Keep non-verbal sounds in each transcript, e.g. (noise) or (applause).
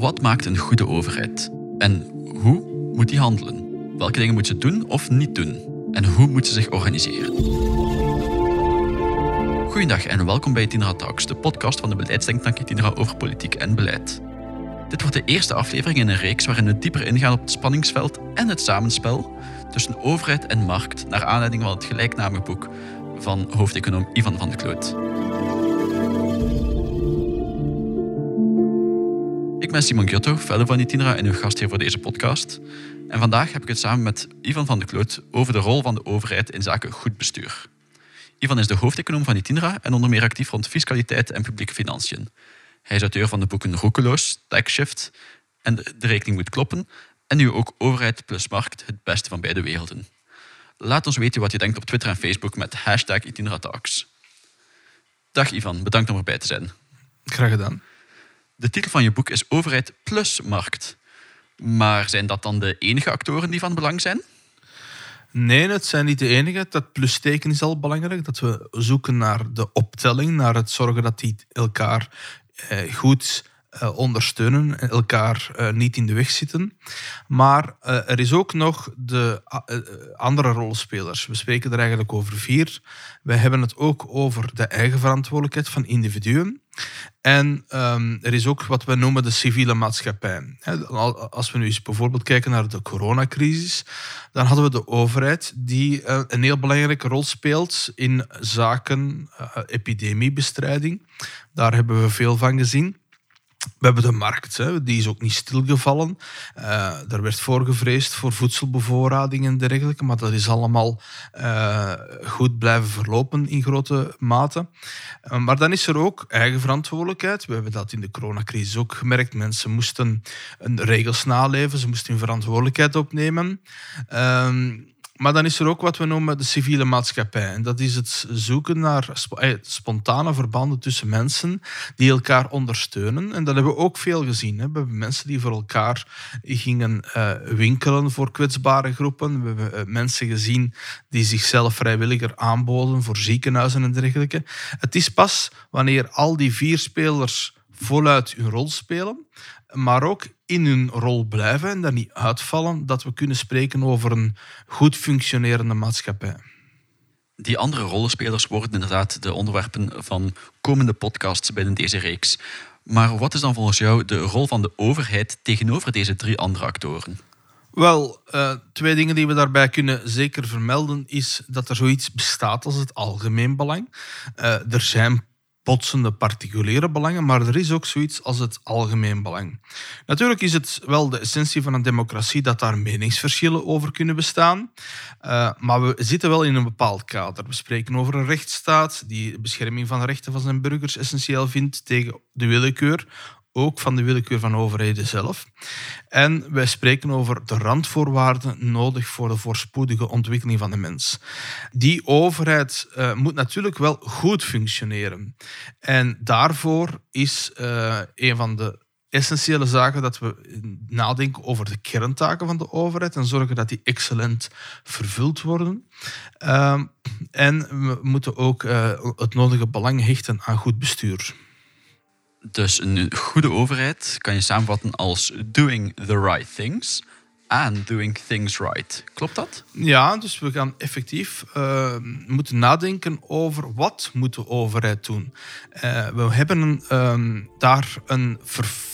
Wat maakt een goede overheid? En hoe moet die handelen? Welke dingen moet ze doen of niet doen? En hoe moet ze zich organiseren? Goedendag en welkom bij Tinra Talks, de podcast van de beleidsdenktank Tinra over politiek en beleid. Dit wordt de eerste aflevering in een reeks waarin we dieper ingaan op het spanningsveld en het samenspel tussen overheid en markt naar aanleiding van het gelijknamige boek van hoofdeconoom Ivan van de Kloot. Ik ben Simon Giotto, fellow van Itinera en uw gastheer voor deze podcast. En vandaag heb ik het samen met Ivan van de Kloot over de rol van de overheid in zaken goed bestuur. Ivan is de hoofdeconoom van Itinera en onder meer actief rond fiscaliteit en publieke financiën. Hij is auteur van de boeken Roekeloos, Taxshift en De rekening moet kloppen en nu ook Overheid plus Markt, het beste van beide werelden. Laat ons weten wat je denkt op Twitter en Facebook met hashtag Talks. Dag Ivan, bedankt om erbij te zijn. Graag gedaan. De titel van je boek is Overheid plus Markt. Maar zijn dat dan de enige actoren die van belang zijn? Nee, het zijn niet de enige. Dat plusteken is al belangrijk. Dat we zoeken naar de optelling, naar het zorgen dat die elkaar eh, goed uh, ondersteunen en elkaar uh, niet in de weg zitten. Maar uh, er is ook nog de andere rolspelers. We spreken er eigenlijk over vier. Wij hebben het ook over de eigen verantwoordelijkheid van individuen. En um, er is ook wat we noemen de civiele maatschappij. Als we nu eens bijvoorbeeld kijken naar de coronacrisis, dan hadden we de overheid die een heel belangrijke rol speelt in zaken epidemiebestrijding. Daar hebben we veel van gezien. We hebben de markt, hè. die is ook niet stilgevallen. Uh, er werd voorgevreesd voor voedselbevoorrading en dergelijke, maar dat is allemaal uh, goed blijven verlopen in grote mate. Uh, maar dan is er ook eigen verantwoordelijkheid. We hebben dat in de coronacrisis ook gemerkt. Mensen moesten regels naleven, ze moesten hun verantwoordelijkheid opnemen. Maar dan is er ook wat we noemen de civiele maatschappij. En dat is het zoeken naar eh, spontane verbanden tussen mensen die elkaar ondersteunen. En dat hebben we ook veel gezien. We hebben mensen die voor elkaar gingen uh, winkelen voor kwetsbare groepen. We hebben uh, mensen gezien die zichzelf vrijwilliger aanboden voor ziekenhuizen en dergelijke. Het is pas wanneer al die vier spelers voluit hun rol spelen, maar ook in hun rol blijven en daar niet uitvallen, dat we kunnen spreken over een goed functionerende maatschappij. Die andere rollenspelers worden inderdaad de onderwerpen van komende podcasts binnen deze reeks. Maar wat is dan volgens jou de rol van de overheid tegenover deze drie andere actoren? Wel, uh, twee dingen die we daarbij kunnen zeker vermelden, is dat er zoiets bestaat als het algemeen belang. Uh, er zijn botsende particuliere belangen, maar er is ook zoiets als het algemeen belang. Natuurlijk is het wel de essentie van een democratie dat daar meningsverschillen over kunnen bestaan, uh, maar we zitten wel in een bepaald kader. We spreken over een rechtsstaat die de bescherming van de rechten van zijn burgers essentieel vindt tegen de willekeur ook van de willekeur van overheden zelf. En wij spreken over de randvoorwaarden nodig voor de voorspoedige ontwikkeling van de mens. Die overheid uh, moet natuurlijk wel goed functioneren. En daarvoor is uh, een van de essentiële zaken dat we nadenken over de kerntaken van de overheid en zorgen dat die excellent vervuld worden. Uh, en we moeten ook uh, het nodige belang hechten aan goed bestuur. Dus een goede overheid kan je samenvatten als doing the right things and doing things right. Klopt dat? Ja, dus we gaan effectief uh, moeten nadenken over wat moet de overheid doen. Uh, we hebben uh, daar een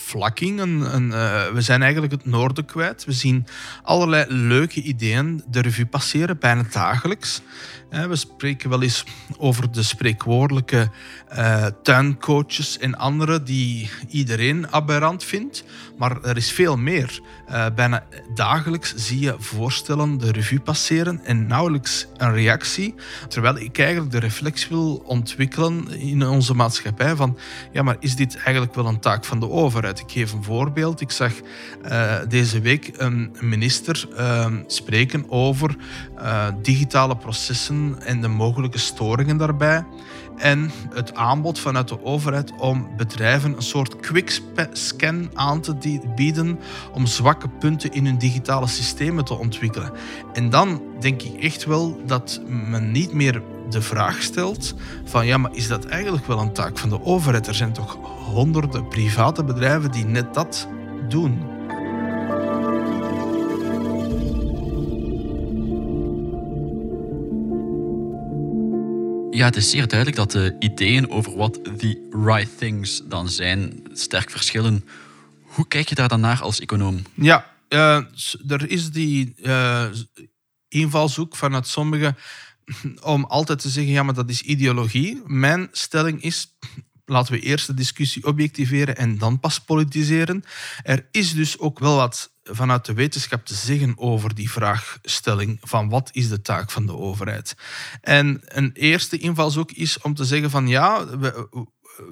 vervlakking. Een, een, uh, we zijn eigenlijk het noorden kwijt. We zien allerlei leuke ideeën de revue passeren, bijna dagelijks. We spreken wel eens over de spreekwoordelijke uh, tuincoaches en anderen die iedereen aberrant vindt. Maar er is veel meer. Bijna dagelijks zie je voorstellen de revue passeren en nauwelijks een reactie. Terwijl ik eigenlijk de reflex wil ontwikkelen in onze maatschappij van ja, maar is dit eigenlijk wel een taak van de overheid? Ik geef een voorbeeld. Ik zag uh, deze week een minister spreken over digitale processen en de mogelijke storingen daarbij. En het aanbod vanuit de overheid om bedrijven een soort quickscan aan te bieden om zwakke punten in hun digitale systemen te ontwikkelen. En dan denk ik echt wel dat men niet meer de vraag stelt van ja, maar is dat eigenlijk wel een taak van de overheid? Er zijn toch honderden private bedrijven die net dat doen. Ja, het is zeer duidelijk dat de ideeën over wat the right things dan zijn sterk verschillen. Hoe kijk je daar dan naar als econoom? Ja, uh, er is die uh, invalshoek vanuit sommigen om altijd te zeggen, ja, maar dat is ideologie. Mijn stelling is, laten we eerst de discussie objectiveren en dan pas politiseren. Er is dus ook wel wat vanuit de wetenschap te zeggen over die vraagstelling van wat is de taak van de overheid. En een eerste invalshoek is om te zeggen van ja, we,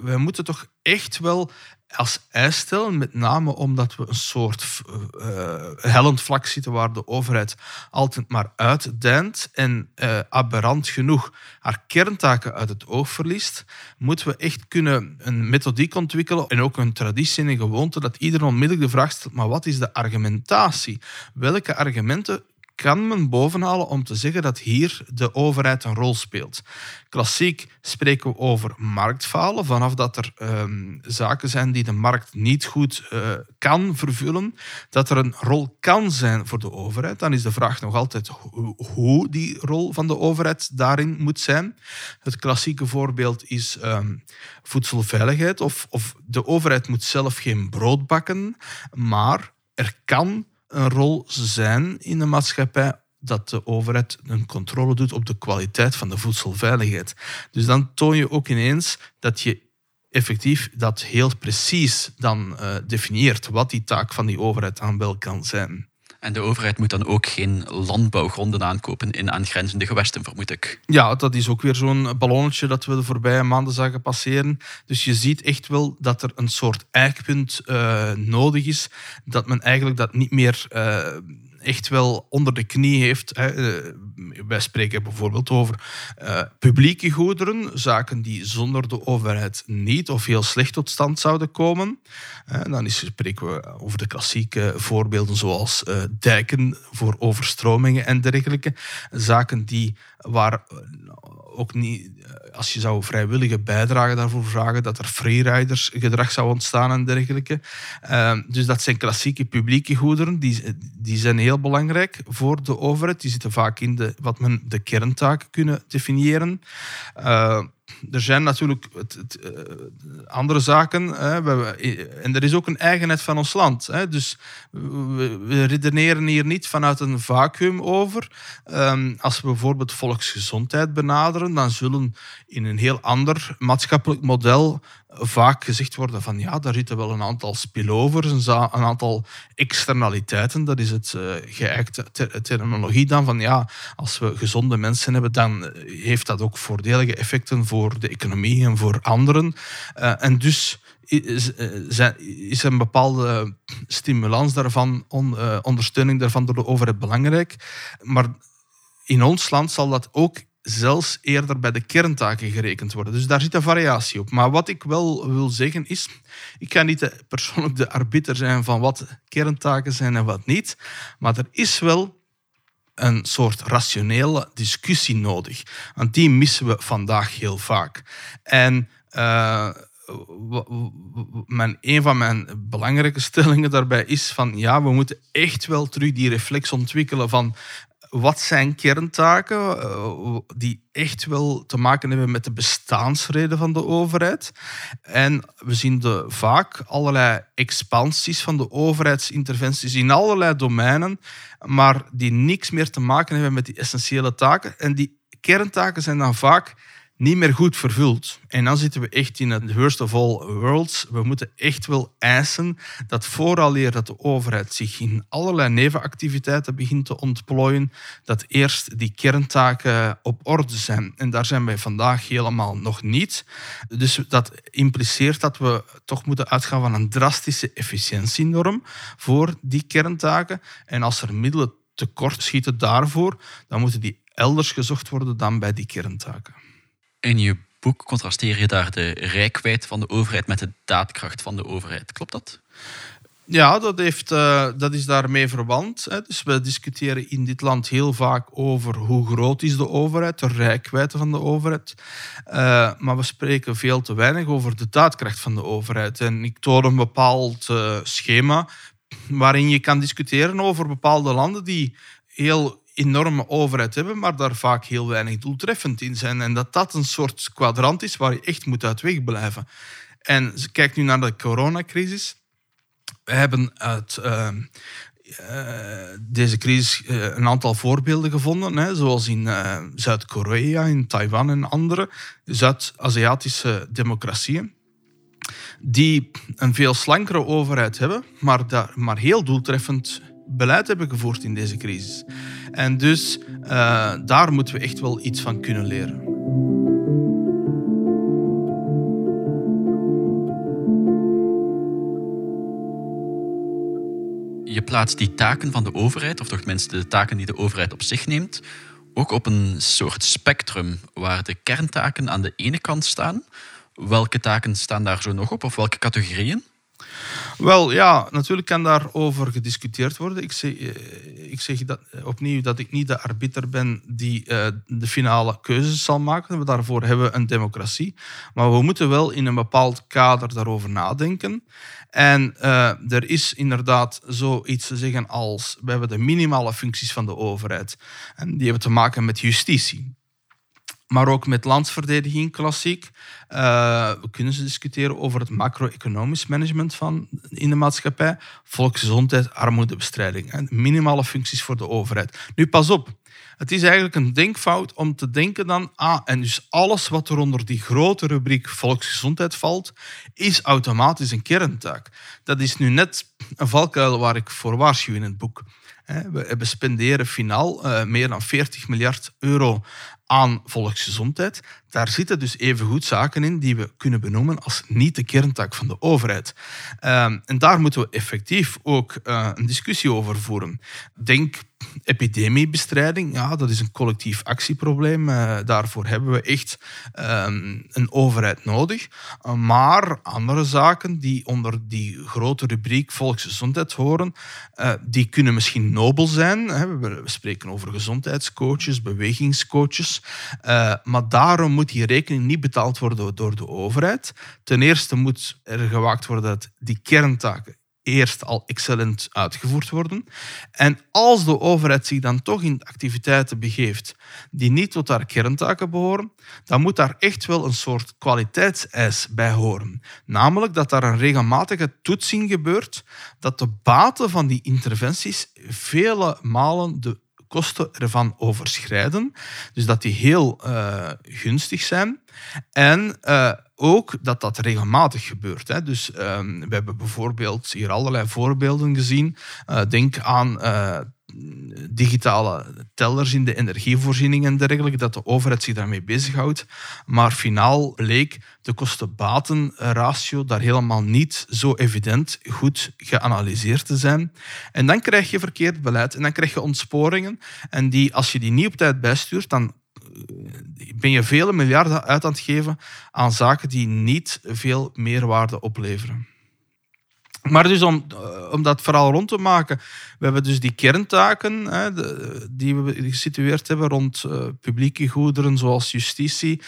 we moeten toch echt wel als eis stellen, met name omdat we een soort uh, hellend vlak zitten waar de overheid altijd maar uitdijnt en uh, aberrant genoeg haar kerntaken uit het oog verliest, moeten we echt kunnen een methodiek ontwikkelen en ook een traditie en een gewoonte dat iedereen onmiddellijk de vraag stelt, maar wat is de argumentatie? Welke argumenten kan men bovenhalen om te zeggen dat hier de overheid een rol speelt. Klassiek spreken we over marktfalen, vanaf dat er um, zaken zijn die de markt niet goed uh, kan vervullen, dat er een rol kan zijn voor de overheid. Dan is de vraag nog altijd hoe die rol van de overheid daarin moet zijn. Het klassieke voorbeeld is um, voedselveiligheid, of, of de overheid moet zelf geen brood bakken, maar er kan een rol zijn in de maatschappij dat de overheid een controle doet op de kwaliteit van de voedselveiligheid. Dus dan toon je ook ineens dat je effectief dat heel precies dan uh, definieert wat die taak van die overheid aan wel kan zijn. En de overheid moet dan ook geen landbouwgronden aankopen in aangrenzende gewesten, vermoed ik. Ja, dat is ook weer zo'n ballonnetje dat we de voorbije maanden zagen passeren. Dus je ziet echt wel dat er een soort eikpunt uh, nodig is, dat men eigenlijk dat niet meer... Uh, echt wel onder de knie heeft. Hè. Eh, wij spreken bijvoorbeeld over uh, publieke goederen, zaken die zonder de overheid niet of heel slecht tot stand zouden komen. Dan is, spreken we over de klassieke voorbeelden zoals uh, dijken voor overstromingen en dergelijke. Zaken die waar ook niet, als je zou vrijwillige bijdrage daarvoor vragen, dat er freeriders gedrag zou ontstaan en dergelijke. Uh, dus dat zijn klassieke publieke goederen, die, die zijn heel belangrijk voor de overheid. Die zitten vaak in de, wat men de kerntaken kunnen definiëren. Uh, er zijn natuurlijk het, het, uh, andere zaken. Hè. We, en er is ook een eigenheid van ons land. Hè. Dus we, redeneren hier niet vanuit een vacuüm over. Um, als we bijvoorbeeld volksgezondheid benaderen, dan zullen in een heel ander maatschappelijk model vaak gezegd worden van ja, daar zitten wel een aantal spillovers, een, aantal externaliteiten. Dat is het uh, geëikte terminologie dan van ja, als we gezonde mensen hebben, dan heeft dat ook voordelige effecten voor de economie en voor anderen. Uh, en dus is, is een bepaalde stimulans daarvan, on, ondersteuning daarvan door de overheid belangrijk. Maar in ons land zal dat ook zelfs eerder bij de kerntaken gerekend worden. Dus daar zit een variatie op. Maar wat ik wel wil zeggen is, ik ga niet persoonlijk de arbiter zijn van wat kerntaken zijn en wat niet, maar er is wel een soort rationele discussie nodig. Want die missen we vandaag heel vaak. En uh, mijn, een van mijn belangrijke (laughs) stellingen daarbij is van ja, we moeten echt wel terug die reflex ontwikkelen van wat zijn kerntaken uh, die echt wel te maken hebben met de bestaansreden van de overheid. En we zien de, vaak allerlei expansies van de overheidsinterventies in allerlei domeinen, maar die niks meer te maken hebben met die essentiële taken. En die kerntaken zijn dan vaak niet meer goed vervuld. En dan zitten we echt in het worst of all worlds. We moeten echt wel eisen dat vooraleer dat de overheid zich in allerlei nevenactiviteiten begint te ontplooien, dat eerst die kerntaken op orde zijn. En daar zijn wij vandaag helemaal nog niet. Dus dat impliceert dat we toch moeten uitgaan van een drastische efficiëntienorm voor die kerntaken. En als er middelen tekort schieten daarvoor, dan moeten die elders gezocht worden dan bij die kerntaken. In je boek contrasteer je daar de rijkwijd van de overheid met de daadkracht van de overheid. Klopt dat? Ja, dat, heeft, uh, dat is daarmee verband. Hè. Dus we discussiëren in dit land heel vaak over hoe groot is de overheid, de rijkwijde van de overheid. Uh, maar we spreken veel te weinig over de daadkracht van de overheid. En ik toon een bepaald uh, schema waarin je kan discussiëren over bepaalde landen die heel enorme overheid hebben, maar daar vaak heel weinig doeltreffend in zijn. En dat dat een soort kwadrant is waar je echt moet uit weg blijven. En kijk nu naar de coronacrisis. We hebben uit uh, uh, deze crisis uh, een aantal voorbeelden gevonden, hè, zoals in Zuid-Korea, in Taiwan en andere Zuid-Aziatische democratieën die een veel slankere overheid hebben, maar, daar, maar heel doeltreffend beleid hebben gevoerd in deze crisis. En dus uh, daar moeten we echt wel iets van kunnen leren. Je plaatst die taken van de overheid, of toch mensen de taken die de overheid op zich neemt, ook op een soort spectrum waar de kerntaken aan de ene kant staan. Welke taken staan daar zo nog op, of welke categorieën? Wel ja, natuurlijk kan daarover gediscuteerd worden. Ik zeg, eh, ik zeg dat, opnieuw dat ik niet de arbiter ben die uh, de finale keuzes zal maken. Daarvoor hebben we een democratie. Maar we moeten wel in een bepaald kader daarover nadenken. En er is inderdaad zoiets te zeggen als we hebben de minimale functies van de overheid. En die hebben te maken met justitie maar ook met landsverdediging klassiek. We kunnen ze discussiëren over het macro-economisch management van, in de maatschappij, volksgezondheid, armoedebestrijding. En minimale functies voor de overheid. Nu, pas op. Het is eigenlijk een denkfout om te denken dan, ah, en dus alles wat er onder die grote rubriek volksgezondheid valt, is automatisch een kerntaak. Dat is nu net een valkuil waar ik voor waarschuw in het boek. We spenderen finaal uh, meer dan 40 miljard euro aan volksgezondheid. Daar zitten dus evengoed zaken in die we kunnen benoemen als niet de kerntaak van de overheid. Uh, en daar moeten we effectief ook uh, een discussie over voeren. Denk epidemiebestrijding, ja, dat is een collectief actieprobleem. Uh, daarvoor hebben we echt um, een overheid nodig. Uh, maar andere zaken die onder die grote rubriek volksgezondheid horen, die kunnen misschien nobel zijn. We, spreken over gezondheidscoaches, bewegingscoaches. Maar daarom moet die rekening niet betaald worden door de overheid. Ten eerste moet er gewaakt worden dat die kerntaken eerst al excellent uitgevoerd worden. En als de overheid zich dan toch in activiteiten begeeft die niet tot haar kerntaken behoren, dan moet daar echt wel een soort kwaliteitseis bij horen. Namelijk dat daar een regelmatige toetsing gebeurt, dat de baten van die interventies vele malen de kosten ervan overschrijden. Dus dat die heel uh, gunstig zijn. En uh, ook dat dat regelmatig gebeurt. Hè. Dus um, we hebben bijvoorbeeld hier allerlei voorbeelden gezien. Uh, denk aan digitale tellers in de energievoorziening en dergelijke, dat de overheid zich daarmee bezighoudt. Maar finaal bleek de kosten-baten-ratio daar helemaal niet zo evident goed geanalyseerd te zijn. En dan krijg je verkeerd beleid en dan krijg je ontsporingen. En die, als je die niet op tijd bijstuurt, dan ben je vele miljarden uit aan het geven aan zaken die niet veel meerwaarde opleveren. Maar dus om, eh, om dat verhaal rond te maken, we hebben dus die kerntaken hè, die we gesitueerd hebben rond uh, publieke goederen zoals justitie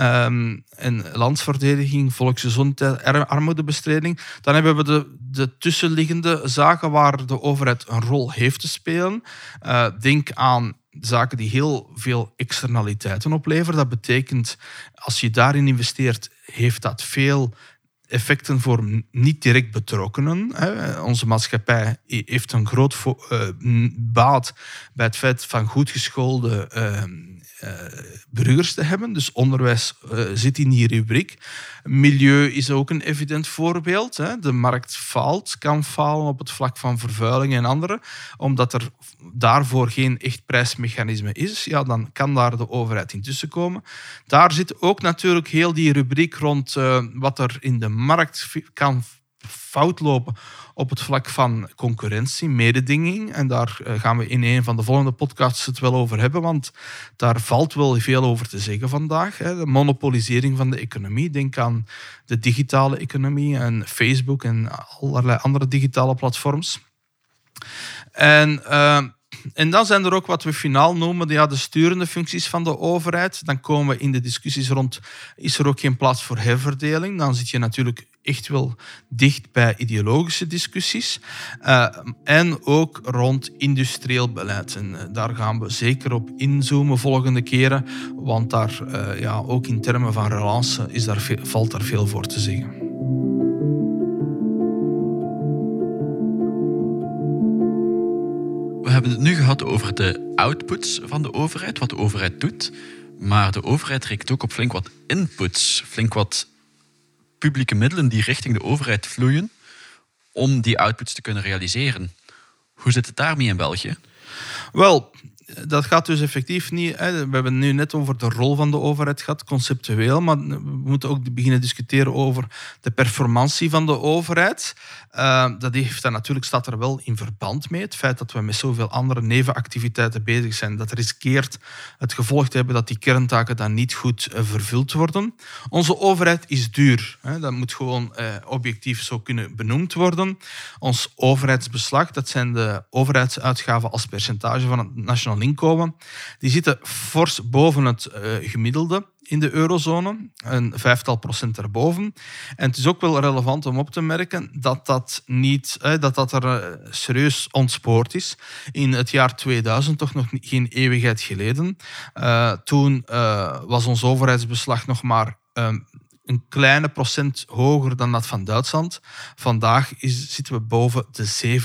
um, en landsverdediging, volksgezondheid, armoedebestrijding. Dan hebben we de, de tussenliggende zaken waar de overheid een rol heeft te spelen. Uh, denk aan zaken die heel veel externaliteiten opleveren. Dat betekent, als je daarin investeert, heeft dat veel effecten voor niet direct betrokkenen. Onze maatschappij heeft een groot eh, baat bij het feit van goed geschoolde ehm, uh, burgers te hebben. Dus onderwijs uh, zit in die rubriek. Milieu is ook een evident voorbeeld. Hè. De markt faalt, kan falen op het vlak van vervuiling en andere. Omdat er daarvoor geen echt prijsmechanisme is, ja, dan kan daar de overheid intussen komen. Daar zit ook natuurlijk heel die rubriek rond uh, wat er in de markt kan fout lopen op het vlak van concurrentie, mededinging. En daar eh, gaan we in een van de volgende podcasts het wel over hebben, want daar valt wel veel over te zeggen vandaag. De monopolisering van de economie. Denk aan de digitale economie en Facebook en allerlei andere digitale platforms. En... Uh, en dan zijn er ook wat we finaal noemen de, ja, de sturende functies van de overheid. Dan komen we in de discussies rond, is er ook geen plaats voor herverdeling? Dan zit je natuurlijk echt wel dicht bij ideologische discussies. Uh, en ook rond industrieel beleid. En uh, daar gaan we zeker op inzoomen volgende keren, want daar, uh, ja, ook in termen van relance is daar valt daar veel voor te zeggen. We hebben het nu gehad over de outputs van de overheid, wat de overheid doet. Maar de overheid rekent ook op flink wat inputs, flink wat publieke middelen die richting de overheid vloeien om die outputs te kunnen realiseren. Hoe zit het daarmee in België? Wel, dat gaat dus effectief niet. Hè. We hebben nu net over de rol van de overheid gehad, conceptueel. Maar we moeten ook beginnen discussiëren over de performantie van de overheid. Uh, dat heeft dan natuurlijk staat er wel in verband mee. Het feit dat we met zoveel andere nevenactiviteiten bezig zijn, dat riskeert het gevolg te hebben dat die kerntaken dan niet goed uh, vervuld worden. Onze overheid is duur. Hè. Dat moet gewoon uh, objectief zo kunnen benoemd worden. Ons overheidsbeslag, dat zijn de overheidsuitgaven als percentage van het nationaal inkomen, die zitten fors boven het gemiddelde in de eurozone, een vijftal procent erboven. En het is ook wel relevant om op te merken dat dat, niet, dat, dat er eh, serieus ontspoord is. In het jaar 2000, toch nog geen eeuwigheid geleden, toen was ons overheidsbeslag nog maar uh, een kleine procent hoger dan dat van Duitsland. Vandaag zitten we boven de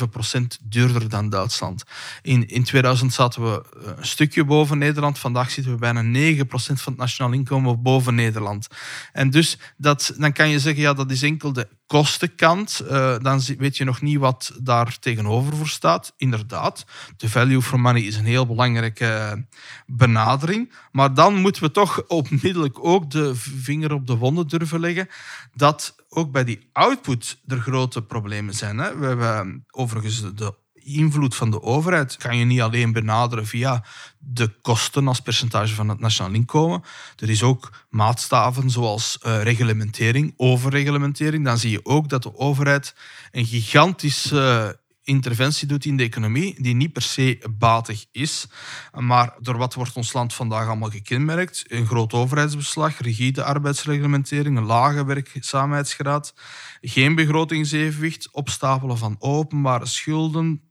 7% duurder dan Duitsland. In, in 2000 zaten we eh, een stukje boven Nederland. Vandaag zitten we bijna 9% van het nationaal inkomen boven Nederland. En dus dat, dan kan je zeggen, ja, dat is enkel de kostenkant, uh, dan weet je nog niet wat daar tegenover voor staat. Inderdaad, de value for money is een heel belangrijke benadering. Maar dan moeten we toch onmiddellijk ook de vinger op de wonden durven leggen dat ook bij die output er grote problemen zijn. Hè. We hebben overigens de invloed van de overheid kan je niet alleen benaderen via de kosten als percentage van het nationaal inkomen. Er is ook maatstaven zoals uh, reglementering, overreglementering. Dan zie je ook dat de overheid een gigantische interventie doet in de economie, die niet per se batig is. Maar door wat wordt ons land vandaag allemaal gekenmerkt? Een groot overheidsbeslag, rigide arbeidsreglementering, een lage werkzaamheidsgraad, geen begrotingsevenwicht, opstapelen van openbare schulden,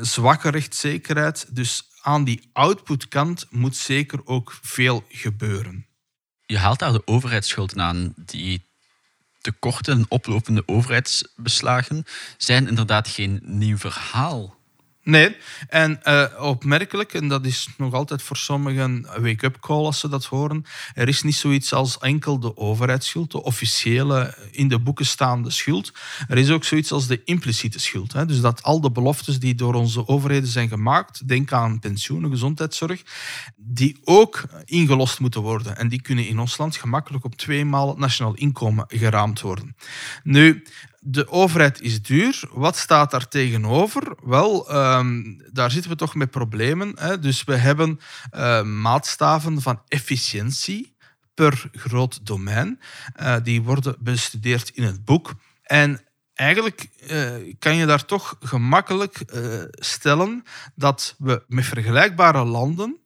zwakke rechtszekerheid. Dus aan die outputkant moet zeker ook veel gebeuren. Je haalt daar de overheidsschulden aan. Die tekorten en oplopende overheidsbeslagen zijn inderdaad geen nieuw verhaal. Nee, en uh, opmerkelijk, en dat is nog altijd voor sommigen een wake-up call als ze dat horen, er is niet zoiets als enkel de overheidsschuld, de officiële in de boeken staande schuld. Er is ook zoiets als de impliciete schuld. Hè. Dus dat al de beloftes die door onze overheden zijn gemaakt, denk aan pensioenen, gezondheidszorg, die ook ingelost moeten worden. En die kunnen in ons land gemakkelijk op twee maal het nationaal inkomen geraamd worden. Nu, de overheid is duur. Wat staat daar tegenover? Wel, um, daar zitten we toch met problemen. Hè? Dus we hebben uh, maatstaven van efficiëntie per groot domein. Uh, die worden bestudeerd in het boek. En eigenlijk uh, kan je daar toch gemakkelijk stellen dat we met vergelijkbare landen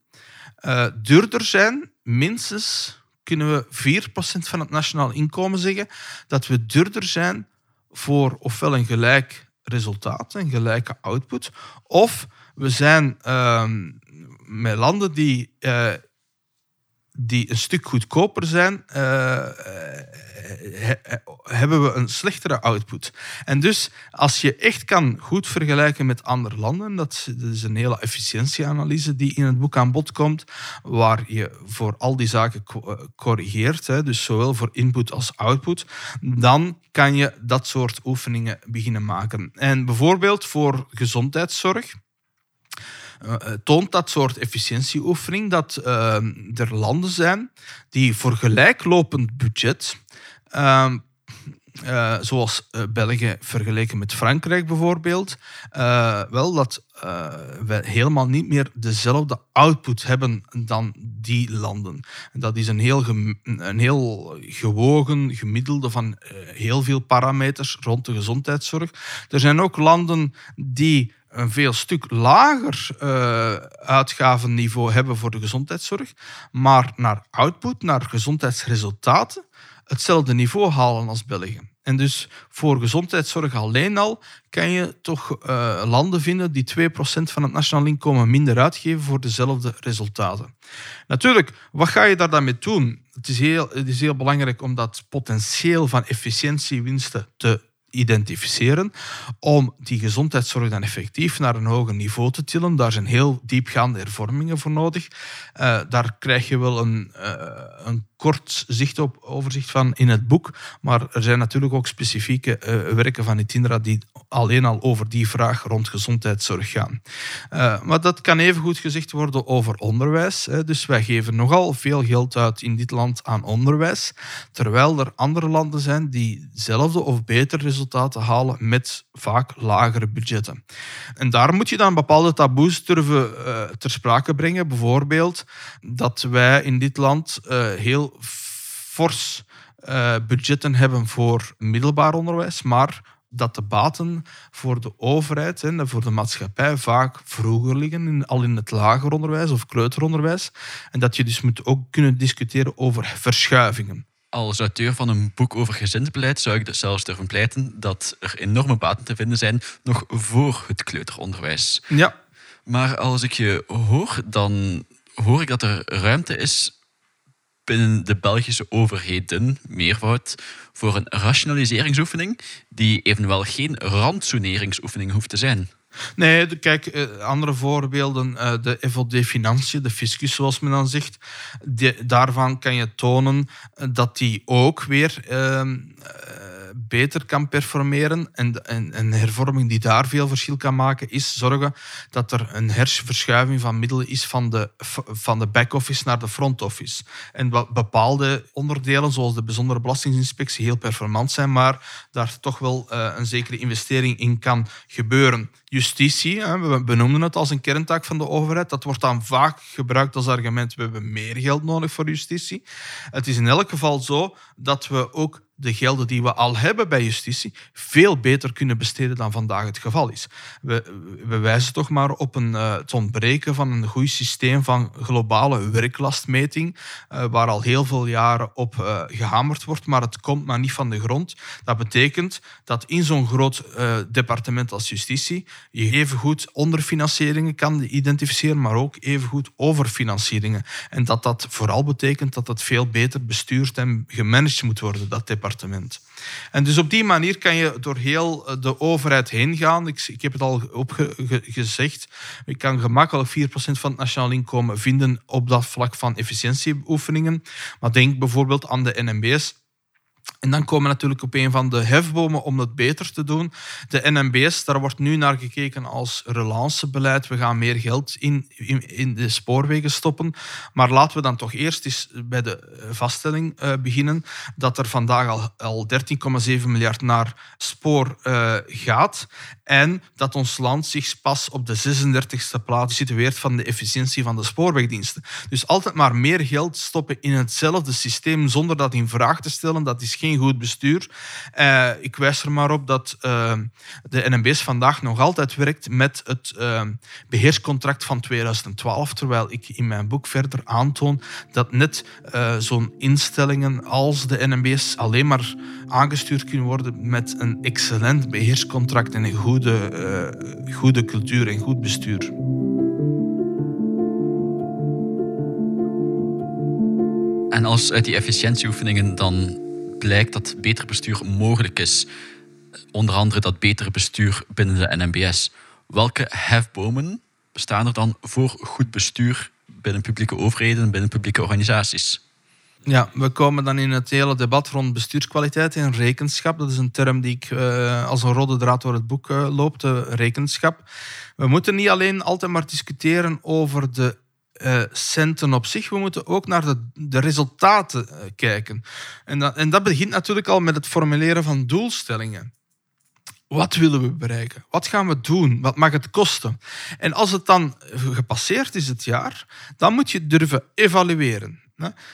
duurder zijn, minstens kunnen we 4% van het nationaal inkomen zeggen, dat we duurder zijn voor ofwel een gelijk resultaat, een gelijke output, of we zijn uh, met landen die, uh, die een stuk goedkoper zijn, uh, hebben we een slechtere output. En dus als je echt kan goed vergelijken met andere landen, dat is een hele efficiëntieanalyse die in het boek aan bod komt, waar je voor al die zaken corrigeert, dus zowel voor input als output, dan kan je dat soort oefeningen beginnen maken. En bijvoorbeeld voor gezondheidszorg. Uh, toont dat soort efficiëntieoefening dat uh, er landen zijn die voor gelijklopend budget uh, zoals België vergeleken met Frankrijk bijvoorbeeld, wel dat we helemaal niet meer dezelfde output hebben dan die landen. Dat is een heel, een heel gewogen gemiddelde van heel veel parameters rond de gezondheidszorg. Er zijn ook landen die een veel stuk lager uh, uitgavenniveau hebben voor de gezondheidszorg, maar naar output, naar gezondheidsresultaten, hetzelfde niveau halen als België. En dus voor gezondheidszorg alleen al kan je toch uh, landen vinden die 2% van het nationaal inkomen minder uitgeven voor dezelfde resultaten. Natuurlijk, wat ga je daar dan mee doen? Het is heel, het is heel belangrijk om dat potentieel van efficiëntiewinsten te identificeren om die gezondheidszorg dan effectief naar een hoger niveau te tillen. Daar zijn heel diepgaande hervormingen voor nodig. Uh, daar krijg je wel een, uh, een kort op, overzicht van in het boek. Maar er zijn natuurlijk ook specifieke uh, werken van Itindra die alleen al over die vraag rond gezondheidszorg gaan. Maar dat kan even goed gezegd worden over onderwijs. Hè. Dus wij geven nogal veel geld uit in dit land aan onderwijs, terwijl er andere landen zijn die dezelfde of betere resultaten halen met vaak lagere budgetten. En daar moet je dan bepaalde taboes durven uh, ter sprake brengen. Bijvoorbeeld dat wij in dit land heel fors uh, budgetten hebben voor middelbaar onderwijs, maar dat de baten voor de overheid en voor de maatschappij vaak vroeger liggen, al in het lager onderwijs of kleuteronderwijs. En dat je dus moet ook kunnen discussiëren over verschuivingen. Als auteur van een boek over gezinsbeleid zou ik dus zelfs durven pleiten dat er enorme baten te vinden zijn nog voor het kleuteronderwijs. Ja. Maar als ik je hoor, dan hoor ik dat er ruimte is binnen de Belgische overheden, meervoud, voor een rationaliseringsoefening die evenwel geen randsoneringsoefening hoeft te zijn. Nee, kijk, eh, andere voorbeelden, eh, de FOD Financiën, de fiscus zoals men dan zegt, daarvan kan je tonen eh, dat die ook weer ehm, beter kan performeren. En, en een hervorming die daar veel verschil kan maken, is zorgen dat er een hersenverschuiving van middelen is van de, van de back-office naar de front-office. En bepaalde onderdelen, zoals de bijzondere belastinginspectie, heel performant zijn, maar daar toch wel een zekere investering in kan gebeuren. Justitie, we benoemden het als een kerntaak van de overheid. Dat wordt dan vaak gebruikt als argument. We hebben meer geld nodig voor justitie. Het is in elk geval zo dat we ook de gelden die we al hebben bij justitie veel beter kunnen besteden dan vandaag het geval is. We, wijzen toch maar op een, uh, het ontbreken van een goed systeem van globale werklastmeting, uh, waar al heel veel jaren op uh, gehamerd wordt, maar het komt maar niet van de grond. Dat betekent dat in zo'n groot departement als justitie je evengoed onderfinancieringen kan identificeren, maar ook evengoed overfinancieringen. En dat dat vooral betekent dat het veel beter bestuurd en gemanaged moet worden, dat departement. En dus op die manier kan je door heel eh, de overheid heen gaan. Ik, ik heb het al opgezegd. Je kan gemakkelijk 4% van het nationaal inkomen vinden op dat vlak van efficiëntieoefeningen. Maar denk bijvoorbeeld aan de NMB's en dan komen natuurlijk op een van de hefbomen om het beter te doen. De NMB's, daar wordt nu naar gekeken als relancebeleid. We gaan meer geld in, in, in de spoorwegen stoppen. Maar laten we dan toch eerst eens bij de vaststelling uh, beginnen dat er vandaag al, al 13,7 miljard naar spoor uh, gaat. En dat ons land zich pas op de 36e plaats situeert van de efficiëntie van de spoorwegdiensten. Dus altijd maar meer geld stoppen in hetzelfde systeem zonder dat in vraag te stellen, dat geen goed bestuur. Uh, ik wijs er maar op dat uh, de NMB's vandaag nog altijd werkt met het uh, beheerscontract van 2012, terwijl ik in mijn boek verder aantoon dat net zo'n instellingen als de NMB's alleen maar aangestuurd kunnen worden met een excellent beheerscontract en een goede, goede cultuur en goed bestuur. En als uit die efficiëntieoefeningen dan blijkt dat beter bestuur mogelijk is, onder andere dat betere bestuur binnen de NMBS, welke hefbomen bestaan er dan voor goed bestuur binnen publieke overheden, binnen publieke organisaties? Ja, we komen dan in het hele debat rond bestuurskwaliteit en rekenschap. Dat is een term die ik uh, als een rode draad door het boek uh, loopt, rekenschap. We moeten niet alleen altijd maar discussiëren over de uh, centen op zich, we moeten ook naar de, de resultaten uh, kijken. En dat, en dat begint natuurlijk al met het formuleren van doelstellingen. Wat willen we bereiken? Wat gaan we doen? Wat mag het kosten? En als het dan gepasseerd is het jaar, dan moet je durven evalueren.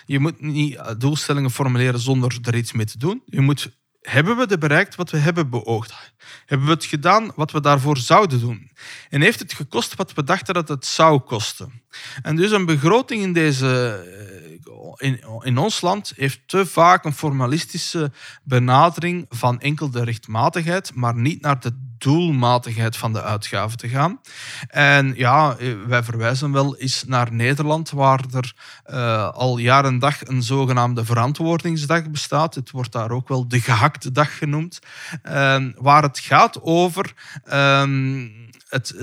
Je moet niet doelstellingen formuleren zonder er iets mee te doen. Je moet hebben we het bereikt wat we hebben beoogd? Hebben we het gedaan wat we daarvoor zouden doen? En heeft het gekost wat we dachten dat het zou kosten? En dus een begroting in, deze, eh, in, in ons land heeft te vaak een formalistische benadering van enkel de rechtmatigheid, maar niet naar de doelmatigheid van de uitgaven te gaan. En ja, eh, wij verwijzen wel eens naar Nederland, waar er uh, al jaren en dag een zogenaamde verantwoordingsdag bestaat. Het wordt daar ook wel de gehaktde dag genoemd, waar het gaat over ehm, het, uh,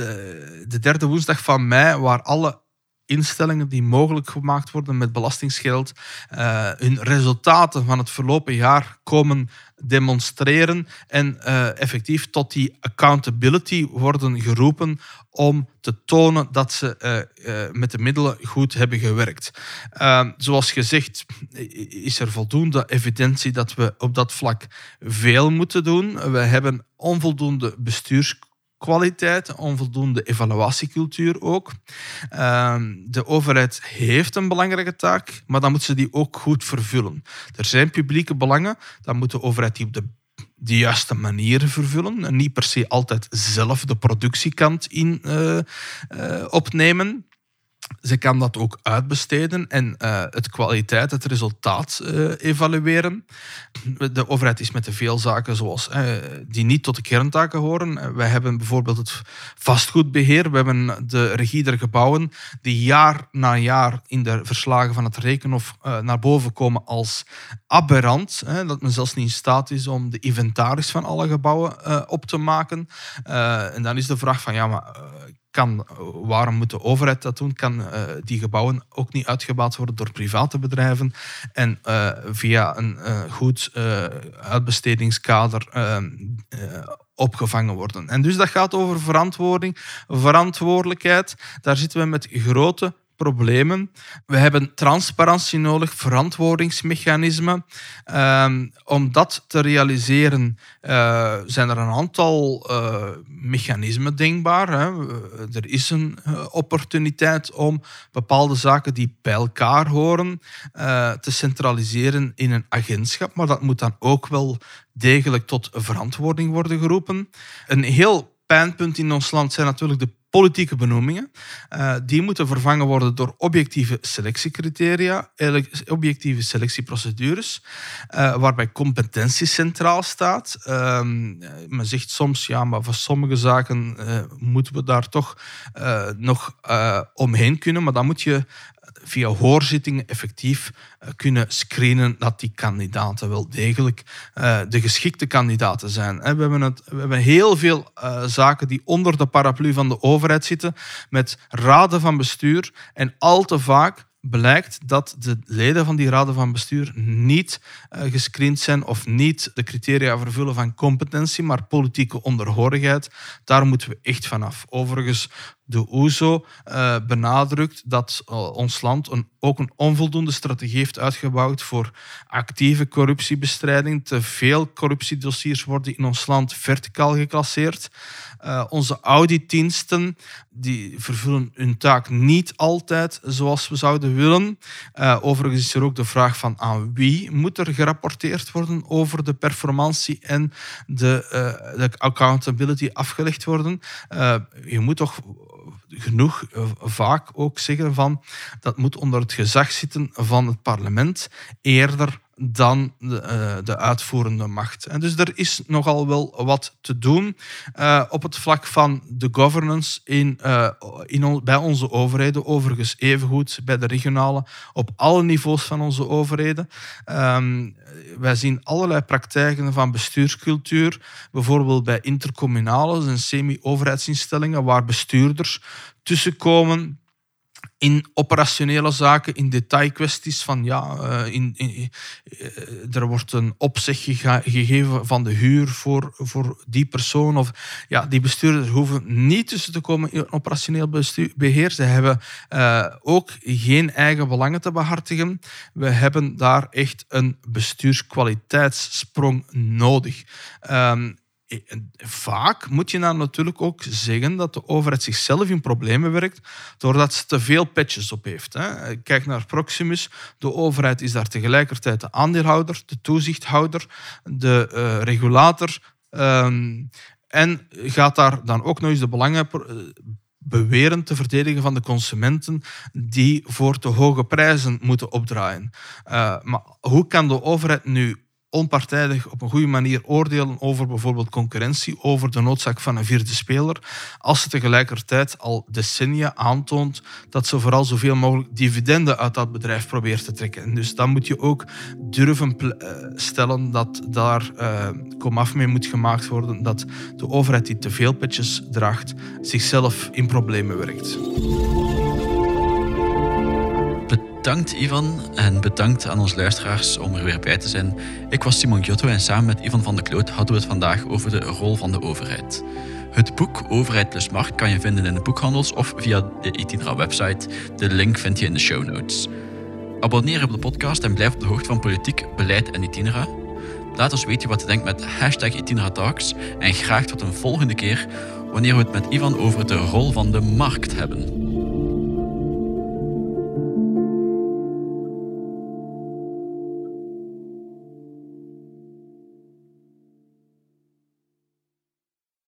de derde woensdag van mei, waar alle instellingen die mogelijk gemaakt worden met belastingsgeld, uh, hun resultaten van het verlopen jaar komen demonstreren en uh, effectief tot die accountability worden geroepen om te tonen dat ze uh, met de middelen goed hebben gewerkt. zoals gezegd is er voldoende evidentie dat we op dat vlak veel moeten doen. We hebben onvoldoende bestuurs kwaliteit, onvoldoende evaluatiecultuur ook. Ehm, de overheid heeft een belangrijke taak, maar dan moet ze die ook goed vervullen. Er zijn publieke belangen, dan moet de overheid die op de juiste manier vervullen en niet per se altijd zelf de productiekant in uh, uh, opnemen. Ze kan dat ook uitbesteden en uh, het kwaliteit, het resultaat uh, evalueren. De overheid is met te veel zaken zoals, uh, die niet tot de kerntaken horen. We hebben bijvoorbeeld het vastgoedbeheer. We hebben de regie der gebouwen die jaar na jaar in de verslagen van het Rekenhof naar boven komen als aberrant. dat men zelfs niet in staat is om de inventaris van alle gebouwen op te maken. en dan is de vraag van, ja, maar kan, waarom moet de overheid dat doen? Kan uh, die gebouwen ook niet uitgebouwd worden door private bedrijven en uh, via een uh, goed uitbestedingskader opgevangen worden? En dus dat gaat over verantwoording, verantwoordelijkheid. Daar zitten we met grote problemen. We hebben transparantie nodig, verantwoordingsmechanismen. Um, om dat te realiseren uh, zijn er een aantal uh, mechanismen denkbaar. Hè. Er is een opportuniteit om bepaalde zaken die bij elkaar horen te centraliseren in een agentschap, maar dat moet dan ook wel degelijk tot verantwoording worden geroepen. Een heel pijnpunt in ons land zijn natuurlijk de politieke benoemingen. Uh, die moeten vervangen worden door objectieve selectiecriteria, objectieve selectieprocedures, uh, waarbij competentie centraal staat. Uh, men zegt soms, ja, maar voor sommige zaken moeten we daar toch nog omheen kunnen, maar dan moet je via hoorzittingen effectief eh, kunnen screenen dat die kandidaten wel degelijk uh, de geschikte kandidaten zijn. We hebben, het, we hebben heel veel uh, zaken die onder de paraplu van de overheid zitten, met raden van bestuur. En al te vaak blijkt dat de leden van die raden van bestuur niet gescreend zijn of niet de criteria vervullen van competentie, maar politieke onderhorigheid. Daar moeten we echt vanaf. Overigens, de OESO uh, benadrukt dat uh, ons land een, ook een onvoldoende strategie heeft uitgebouwd voor actieve corruptiebestrijding. Te veel corruptiedossiers worden in ons land verticaal geclasseerd. Uh, onze auditdiensten die vervullen hun taak niet altijd zoals we zouden willen. Overigens is er ook de vraag van aan wie moet er gerapporteerd worden over de performantie en de, de accountability afgelegd worden. je moet toch genoeg vaak ook zeggen van dat moet onder het gezag zitten van het parlement eerder dan de, uh, de, uitvoerende macht. En dus er is nogal wel wat te doen uh, op het vlak van de governance in, in bij onze overheden, overigens evengoed bij de regionale, op alle niveaus van onze overheden. Um, wij zien allerlei praktijken van bestuurscultuur, bijvoorbeeld bij intercommunale en semi-overheidsinstellingen, waar bestuurders tussenkomen in operationele zaken, in detailkwesties van ja, uh, in, in, uh, er wordt een opzeg gegeven van de huur voor, voor die persoon. Of, ja, die bestuurders hoeven niet tussen te komen in operationeel bestuur, beheer. Ze hebben ook geen eigen belangen te behartigen. We hebben daar echt een bestuurskwaliteitssprong nodig. Um, vaak moet je dan natuurlijk ook zeggen dat de overheid zichzelf in problemen werkt doordat ze te veel patches op heeft. Kijk naar Proximus. De overheid is daar tegelijkertijd de aandeelhouder, de toezichthouder, de uh, regulator. Um, en gaat daar dan ook nog eens de belangen eh, beweren te verdedigen van de consumenten die voor te hoge prijzen moeten opdraaien. Uh, maar hoe kan de overheid nu onpartijdig op een goede manier oordelen over bijvoorbeeld concurrentie, over de noodzaak van een vierde speler, als ze tegelijkertijd al decennia aantoont dat ze vooral zoveel mogelijk dividenden uit dat bedrijf probeert te trekken. En dus dan moet je ook durven eh, stellen dat daar uh, komaf mee moet gemaakt worden, dat de overheid die te veel petjes draagt, zichzelf in problemen werkt. Bedankt Ivan en bedankt aan onze luisteraars om er weer bij te zijn. Ik was Simon Giotto en samen met Ivan van de Kloot hadden we het vandaag over de rol van de overheid. Het boek Overheid plus Markt kan je vinden in de boekhandels of via de Itinra website. De link vind je in de show notes. Abonneer op de podcast en blijf op de hoogte van politiek, beleid en Itinra. Laat ons weten wat je denkt met hashtag en graag tot een volgende keer wanneer we het met Ivan over de rol van de markt hebben.